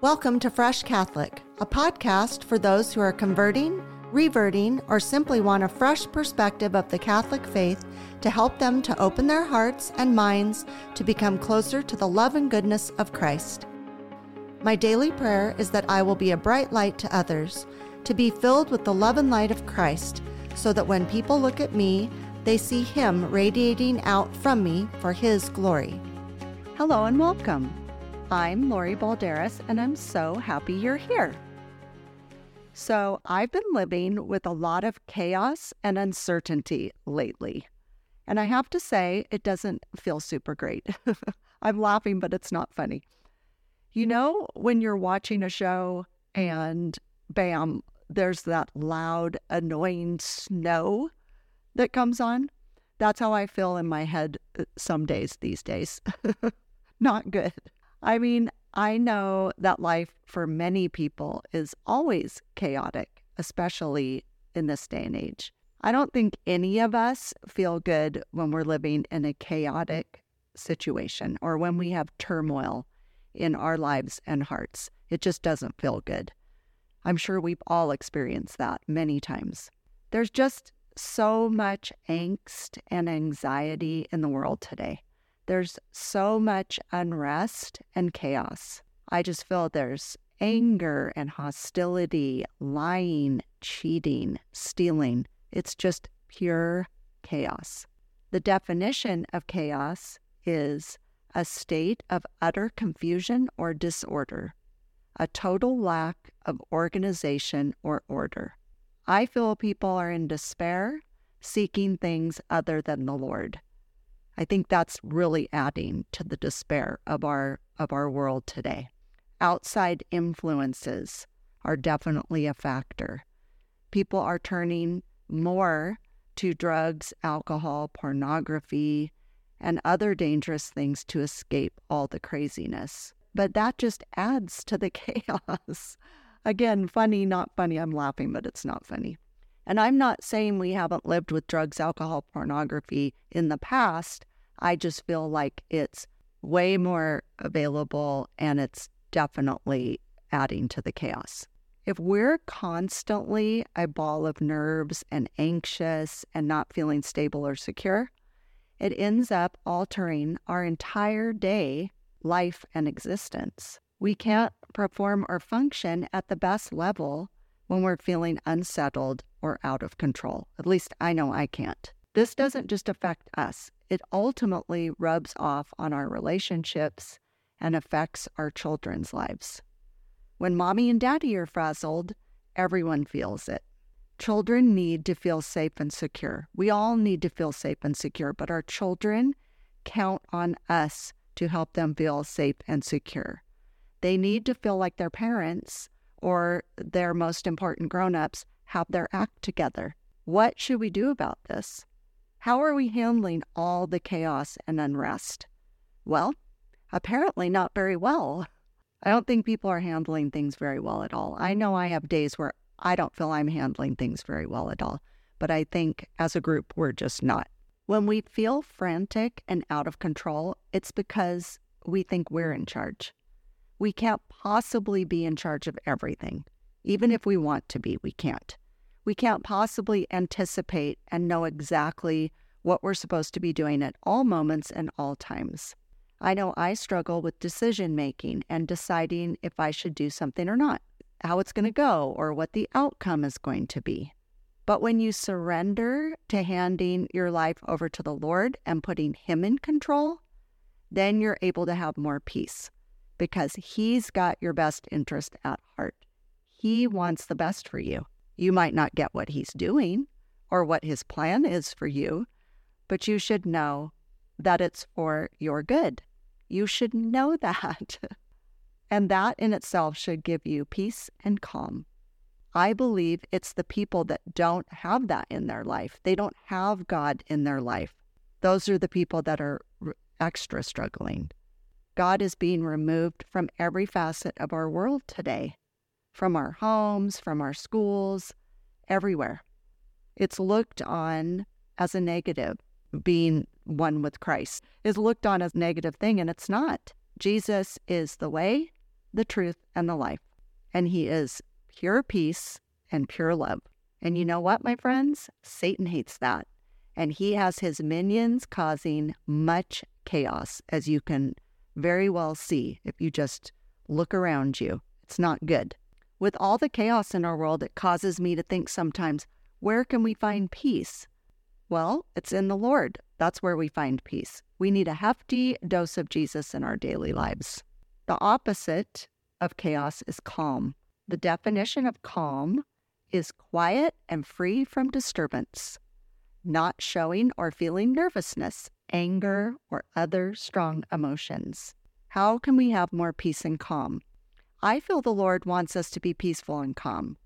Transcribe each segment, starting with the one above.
Welcome to Fresh Catholic, a podcast for those who are converting, reverting, or simply want a fresh perspective of the Catholic faith to help them to open their hearts and minds to become closer to the love and goodness of Christ. My daily prayer is that I will be a bright light to others, to be filled with the love and light of Christ, so that when people look at me, they see Him radiating out from me for His glory. Hello and welcome. I'm Lori Balderas, and I'm so happy you're here. So, I've been living with a lot of chaos and uncertainty lately. And I have to say, it doesn't feel super great. I'm laughing, but it's not funny. You know, when you're watching a show and bam, there's that loud, annoying snow that comes on? That's how I feel in my head uh, some days these days. not good. I mean, I know that life for many people is always chaotic, especially in this day and age. I don't think any of us feel good when we're living in a chaotic situation or when we have turmoil in our lives and hearts. It just doesn't feel good. I'm sure we've all experienced that many times. There's just so much angst and anxiety in the world today. There's so much unrest and chaos. I just feel there's mm-hmm. anger and hostility, lying, cheating, stealing. It's just pure chaos. The definition of chaos is a state of utter confusion or disorder, a total lack of organization or order. I feel people are in despair, seeking things other than the Lord. I think that's really adding to the despair of our of our world today. Outside influences are definitely a factor. People are turning more to drugs, alcohol, pornography, and other dangerous things to escape all the craziness. But that just adds to the chaos. Again, funny, not funny. I'm laughing, but it's not funny. And I'm not saying we haven't lived with drugs, alcohol, pornography in the past. I just feel like it's way more available and it's definitely adding to the chaos. If we're constantly a ball of nerves and anxious and not feeling stable or secure, it ends up altering our entire day, life, and existence. We can't perform or function at the best level when we're feeling unsettled or out of control. At least I know I can't. This doesn't just affect us, it ultimately rubs off on our relationships and affects our children's lives. When mommy and daddy are frazzled, everyone feels it. Children need to feel safe and secure. We all need to feel safe and secure, but our children count on us to help them feel safe and secure. They need to feel like their parents or their most important grown ups have their act together. What should we do about this? How are we handling all the chaos and unrest? Well, apparently not very well. I don't think people are handling things very well at all. I know I have days where I don't feel I'm handling things very well at all, but I think as a group, we're just not. When we feel frantic and out of control, it's because we think we're in charge. We can't possibly be in charge of everything. Even if we want to be, we can't we can't possibly anticipate and know exactly what we're supposed to be doing at all moments and all times. I know I struggle with decision making and deciding if I should do something or not, how it's going to go, or what the outcome is going to be. But when you surrender to handing your life over to the Lord and putting Him in control, then you're able to have more peace because He's got your best interest at heart. He wants the best for you. You might not get what he's doing or what his plan is for you, but you should know that it's for your good. You should know that. and that in itself should give you peace and calm. I believe it's the people that don't have that in their life. They don't have God in their life. Those are the people that are extra struggling. God is being removed from every facet of our world today from our homes, from our schools, everywhere. It's looked on as a negative. Being one with Christ is looked on as a negative thing, and it's not. Jesus is the way, the truth, and the life. And He is pure peace and pure love. And you know what, my friends? Satan hates that. And he has his minions causing much chaos, as you can very well see if you just look around you. It's not good. With all the chaos in our world, it causes me to think sometimes, where can we find peace? Well, it's in the Lord. That's where we find peace. We need a hefty dose of Jesus in our daily lives. The opposite of chaos is calm. The definition of calm is quiet and free from disturbance, not showing or feeling nervousness, anger, or other strong emotions. How can we have more peace and calm? I feel the Lord wants us to be peaceful and calm.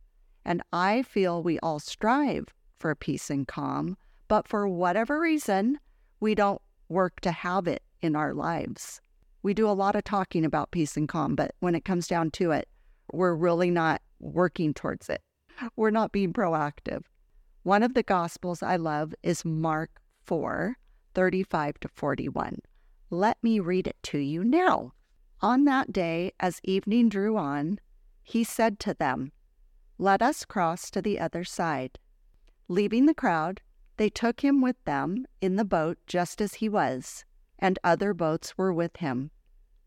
And I feel we all strive for peace and calm, but for whatever reason, we don't work to have it in our lives. We do a lot of talking about peace and calm, but when it comes down to it, we're really not working towards it. We're not being proactive. One of the Gospels I love is Mark 4 35 to 41. Let me read it to you now. On that day, as evening drew on, he said to them, Let us cross to the other side. Leaving the crowd, they took him with them in the boat just as he was, and other boats were with him.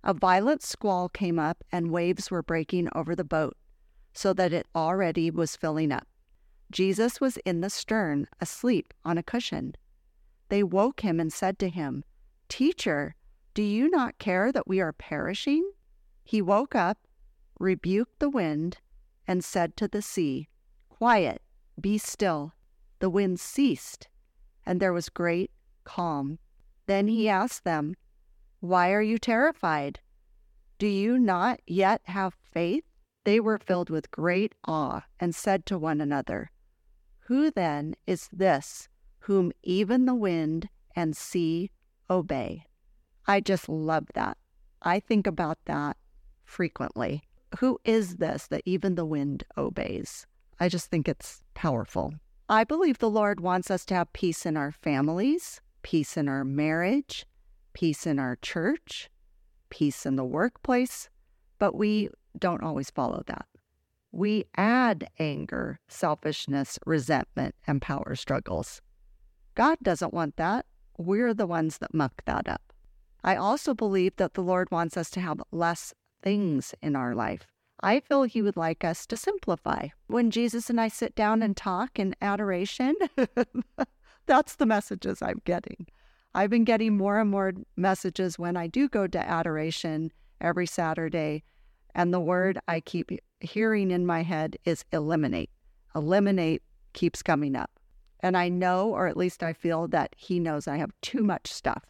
A violent squall came up, and waves were breaking over the boat so that it already was filling up. Jesus was in the stern, asleep on a cushion. They woke him and said to him, Teacher, do you not care that we are perishing? He woke up, rebuked the wind, and said to the sea, Quiet, be still. The wind ceased, and there was great calm. Then he asked them, Why are you terrified? Do you not yet have faith? They were filled with great awe and said to one another, Who then is this whom even the wind and sea obey? I just love that. I think about that frequently. Who is this that even the wind obeys? I just think it's powerful. I believe the Lord wants us to have peace in our families, peace in our marriage, peace in our church, peace in the workplace, but we don't always follow that. We add anger, selfishness, resentment, and power struggles. God doesn't want that. We're the ones that muck that up. I also believe that the Lord wants us to have less things in our life. I feel He would like us to simplify. When Jesus and I sit down and talk in adoration, that's the messages I'm getting. I've been getting more and more messages when I do go to adoration every Saturday and the word I keep hearing in my head is eliminate. Eliminate keeps coming up. And I know, or at least I feel, that he knows I have too much stuff,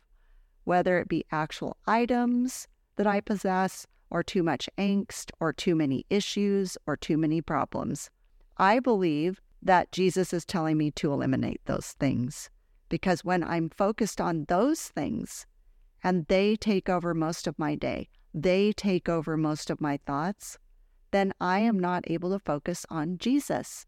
whether it be actual items that I possess, or too much angst, or too many issues, or too many problems. I believe that Jesus is telling me to eliminate those things because when I'm focused on those things and they take over most of my day, they take over most of my thoughts, then I am not able to focus on Jesus.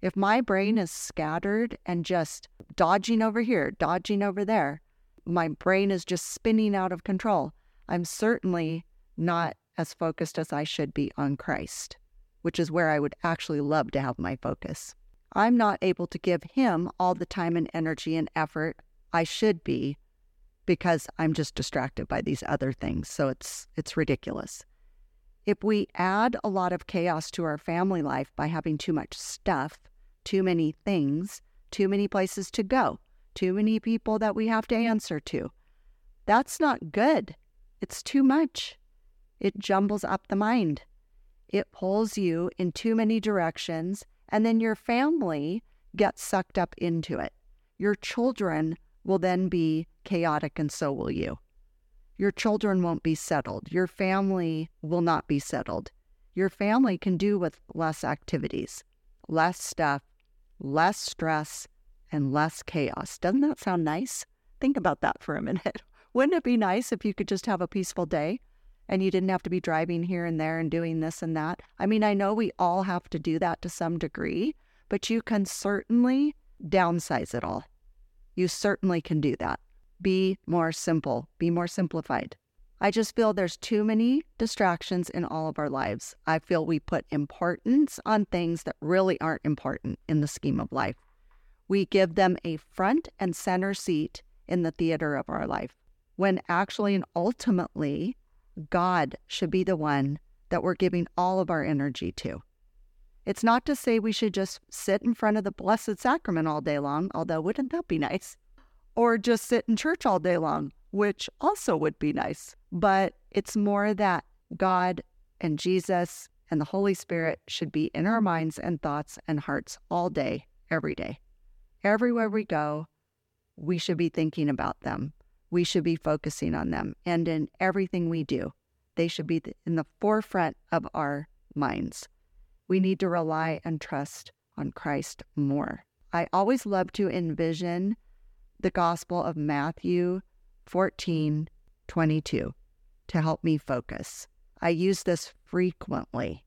If my brain is scattered and just dodging over here, dodging over there, my brain is just spinning out of control, I'm certainly not as focused as I should be on Christ, which is where I would actually love to have my focus. I'm not able to give Him all the time and energy and effort I should be because I'm just distracted by these other things. So it's it's ridiculous. If we add a lot of chaos to our family life by having too much stuff, too many things, too many places to go, too many people that we have to answer to, that's not good. It's too much. It jumbles up the mind. It pulls you in too many directions, and then your family gets sucked up into it. Your children will then be chaotic, and so will you. Your children won't be settled. Your family will not be settled. Your family can do with less activities, less stuff, less stress, and less chaos. Doesn't that sound nice? Think about that for a minute. Wouldn't it be nice if you could just have a peaceful day and you didn't have to be driving here and there and doing this and that? I mean, I know we all have to do that to some degree, but you can certainly downsize it all. You certainly can do that. Be more simple, be more simplified. I just feel there's too many distractions in all of our lives. I feel we put importance on things that really aren't important in the scheme of life. We give them a front and center seat in the theater of our life, when actually and ultimately, God should be the one that we're giving all of our energy to. It's not to say we should just sit in front of the Blessed Sacrament all day long, although wouldn't that be nice? Or just sit in church all day long, which also would be nice. But it's more that God and Jesus and the Holy Spirit should be in our minds and thoughts and hearts all day, every day. Everywhere we go, we should be thinking about them. We should be focusing on them. And in everything we do, they should be in the forefront of our minds we need to rely and trust on Christ more. I always love to envision the Gospel of Matthew 14 22 to help me focus. I use this frequently.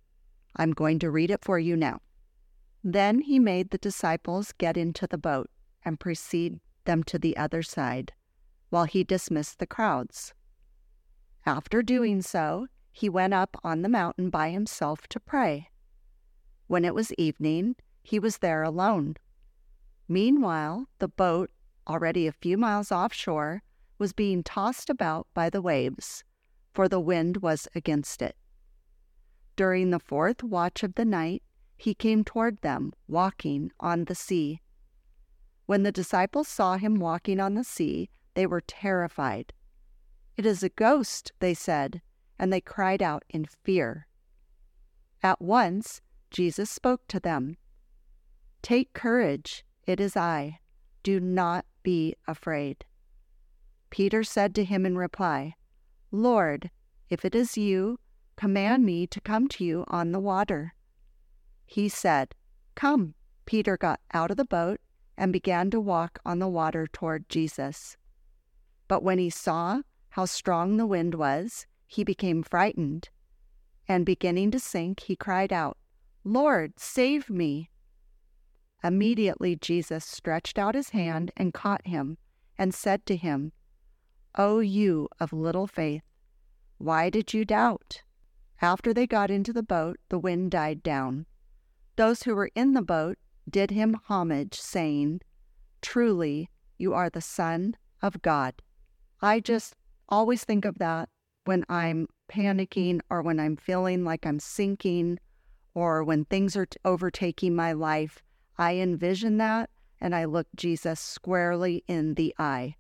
I'm going to read it for you now. Then he made the disciples get into the boat and precede them to the other side, while he dismissed the crowds. After doing so, he went up on the mountain by himself to pray. When it was evening, he was there alone. Meanwhile, the boat, already a few miles offshore, was being tossed about by the waves, for the wind was against it. During the fourth watch of the night, he came toward them, walking on the sea. When the disciples saw him walking on the sea, they were terrified. It is a ghost, they said, and they cried out in fear. At once, Jesus spoke to them Take courage, it is I. Do not be afraid. Peter said to him in reply, Lord, if it is you, command me to come to you on the water. He said, Come. Peter got out of the boat and began to walk on the water toward Jesus. But when he saw how strong the wind was, he became frightened, and beginning to sink, he cried out, Lord, save me. Immediately Jesus stretched out his hand and caught him, and said to him, O you of little faith, why did you doubt? After they got into the boat, the wind died down. Those who were in the boat did him homage, saying, Truly, you are the Son of God. I just always think of that when I'm panicking or when I'm feeling like I'm sinking or when things are overtaking my life, I envision that and I look Jesus squarely in the eye.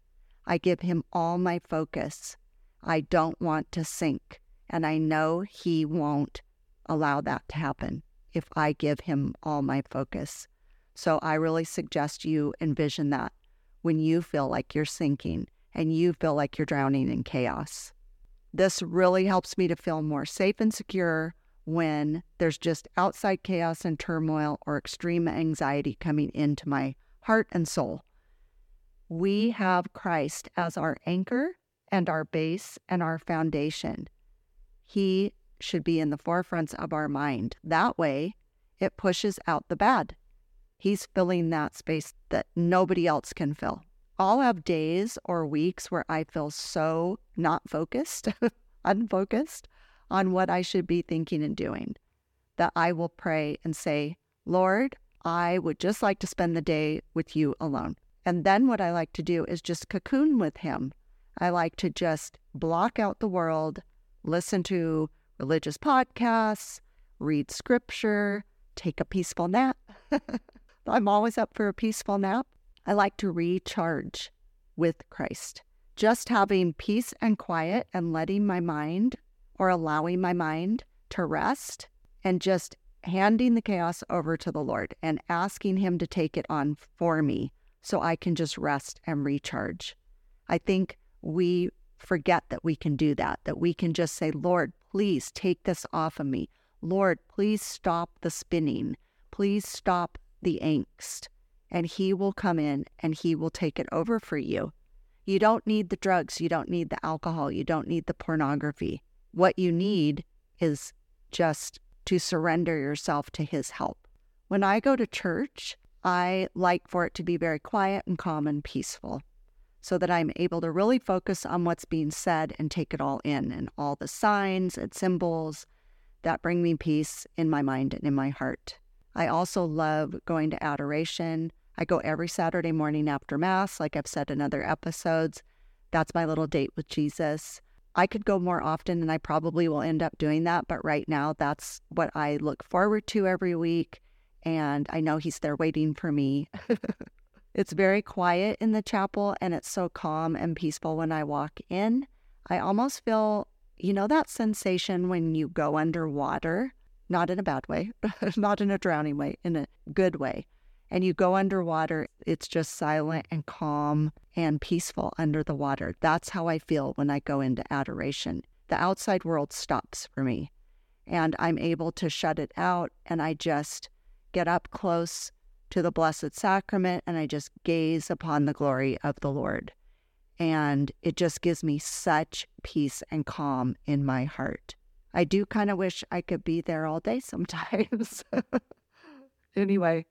I give him all my focus. I don't want to sink, and I know he won't allow that to happen if I give him all my focus. So I really suggest you envision that when you feel like you're sinking and you feel like you're drowning in chaos. This really helps me to feel more safe and secure when there's just outside chaos and turmoil or extreme anxiety coming into my heart and soul. We have Christ as our anchor and our base and our foundation. He should be in the forefronts of our mind. That way, it pushes out the bad. He's filling that space that nobody else can fill. I'll have days or weeks where I feel so not focused, unfocused, on what I should be thinking and doing, that I will pray and say, Lord, I would just like to spend the day with you alone. And then what I like to do is just cocoon with him. I like to just block out the world, listen to religious podcasts, read scripture, take a peaceful nap. I'm always up for a peaceful nap. I like to recharge with Christ. Just having peace and quiet and letting my mind or allowing my mind to rest and just handing the chaos over to the Lord and asking Him to take it on for me so I can just rest and recharge. I think we forget that we can do that, that we can just say, Lord, please take this off of me. Lord, please stop the spinning. Please stop the angst. And He will come in and He will take it over for you. You don't need the drugs. You don't need the alcohol. You don't need the pornography. What you need is just to surrender yourself to His help. When I go to church, I like for it to be very quiet and calm and peaceful. So that I'm able to really focus on what's being said and take it all in and all the signs and symbols that bring me peace in my mind and in my heart. I also love going to adoration. I go every Saturday morning after Mass, like I've said in other episodes. That's my little date with Jesus. I could go more often and I probably will end up doing that, but right now that's what I look forward to every week. And I know He's there waiting for me. It's very quiet in the chapel and it's so calm and peaceful when I walk in. I almost feel, you know, that sensation when you go underwater, not in a bad way, not in a drowning way, in a good way. And you go underwater, it's just silent and calm and peaceful under the water. That's how I feel when I go into adoration. The outside world stops for me and I'm able to shut it out and I just get up close to the Blessed Sacrament and I just gaze upon the glory of the Lord. And it just gives me such peace and calm in my heart. I do kind of wish I could be there all day sometimes. anyway,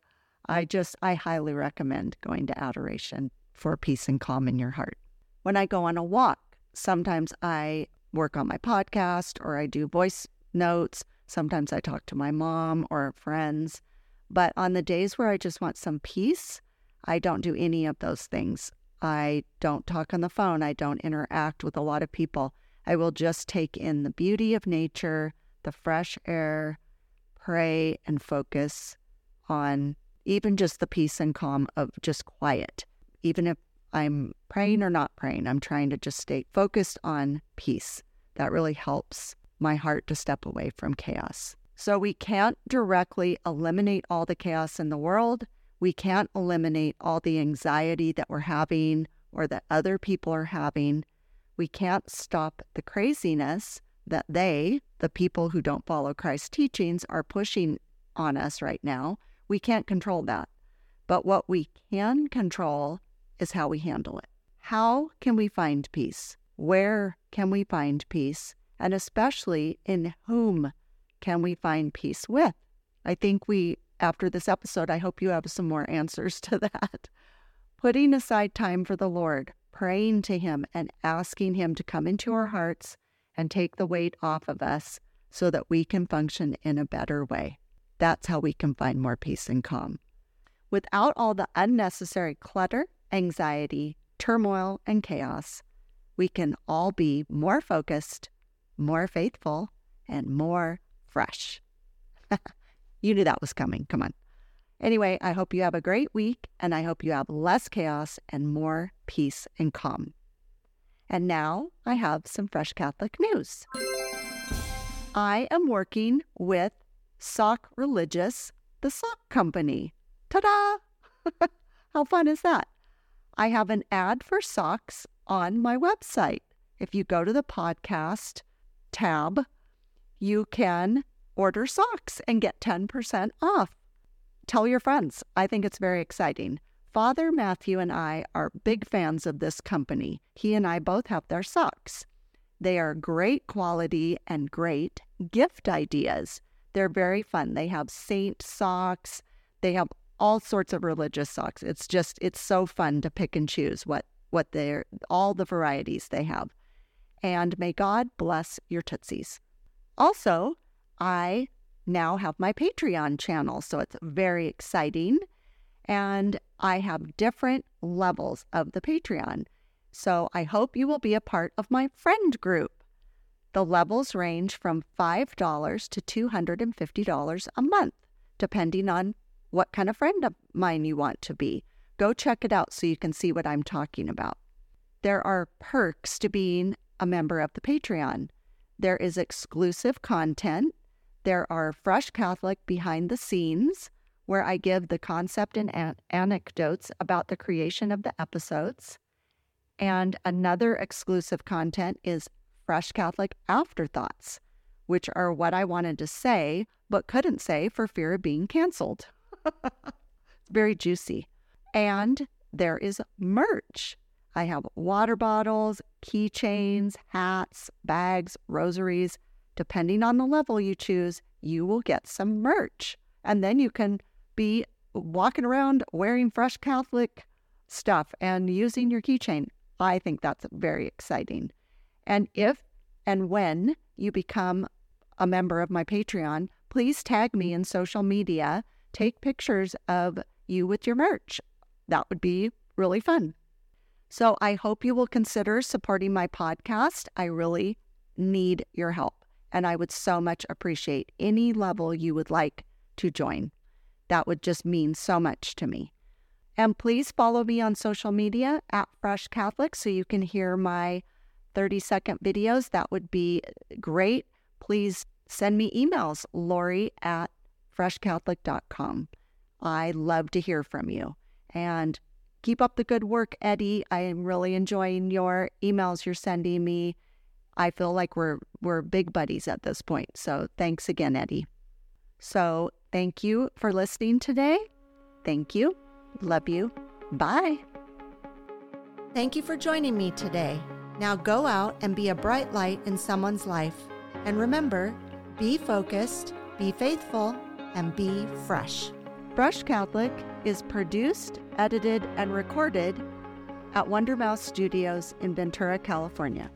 I just, I highly recommend going to adoration for peace and calm in your heart. When I go on a walk, sometimes I work on my podcast or I do voice notes. Sometimes I talk to my mom or friends. But on the days where I just want some peace, I don't do any of those things. I don't talk on the phone. I don't interact with a lot of people. I will just take in the beauty of nature, the fresh air, pray and focus on even just the peace and calm of just quiet. Even if I'm praying or not praying, I'm trying to just stay focused on peace. That really helps my heart to step away from chaos. So we can't directly eliminate all the chaos in the world. We can't eliminate all the anxiety that we're having or that other people are having. We can't stop the craziness that they, the people who don't follow Christ's teachings, are pushing on us right now. We can't control that. But what we can control is how we handle it. How can we find peace? Where can we find peace? And especially in whom can we find peace with? I think we, after this episode, I hope you have some more answers to that. Putting aside time for the Lord, praying to Him, and asking Him to come into our hearts and take the weight off of us so that we can function in a better way. That's how we can find more peace and calm. Without all the unnecessary clutter, anxiety, turmoil, and chaos, we can all be more focused, more faithful, and more fresh. you knew that was coming. Come on. Anyway, I hope you have a great week and I hope you have less chaos and more peace and calm. And now I have some Fresh Catholic news. I am working with Sock Religious, the sock company. Ta da! How fun is that? I have an ad for socks on my website. If you go to the podcast tab, you can order socks and get 10% off. Tell your friends. I think it's very exciting. Father Matthew and I are big fans of this company. He and I both have their socks. They are great quality and great gift ideas. They're very fun. They have saint socks, they have all sorts of religious socks. It's just it's so fun to pick and choose what what they're all the varieties they have. And may God bless your tootsies. Also, I now have my Patreon channel, so it's very exciting. And I have different levels of the Patreon. So I hope you will be a part of my friend group. The levels range from $5 to $250 a month, depending on what kind of friend of mine you want to be. Go check it out so you can see what I'm talking about. There are perks to being a member of the Patreon. There is exclusive content. There are Fresh Catholic behind the scenes, where I give the concept and an- anecdotes about the creation of the episodes. And another exclusive content is Fresh Catholic Afterthoughts, which are what I wanted to say but couldn't say for fear of being canceled. it's very juicy. And there is merch. I have water bottles, keychains, mm-hmm. hats, bags, rosaries. Depending on the level you choose, you will get some merch. And then you can be walking around wearing fresh Catholic stuff and using your keychain. I think that's very exciting. And if and when you become a member of my Patreon, please tag me in social media. Take pictures of you with your merch. That would be really fun. So I hope you will consider supporting my podcast. I really need your help, and I would so much appreciate any level you would like to join. That would just mean so much to me. And please follow me on social media at Fresh Catholic so you can hear my 30 second videos. That would be great. Please send me emails, Lori at freshcatholic.com. I love to hear from you. And keep up the good work, Eddie. I am really enjoying your emails you're sending me. I feel like we're we're big buddies at this point. So thanks again, Eddie. So thank you for listening today. Thank you. Love you. Bye. Thank you for joining me today. Now go out and be a bright light in someone's life. And remember, be focused, be faithful, and be fresh. Fresh Catholic is produced, edited, and recorded at Wonder Mouse Studios in Ventura, California.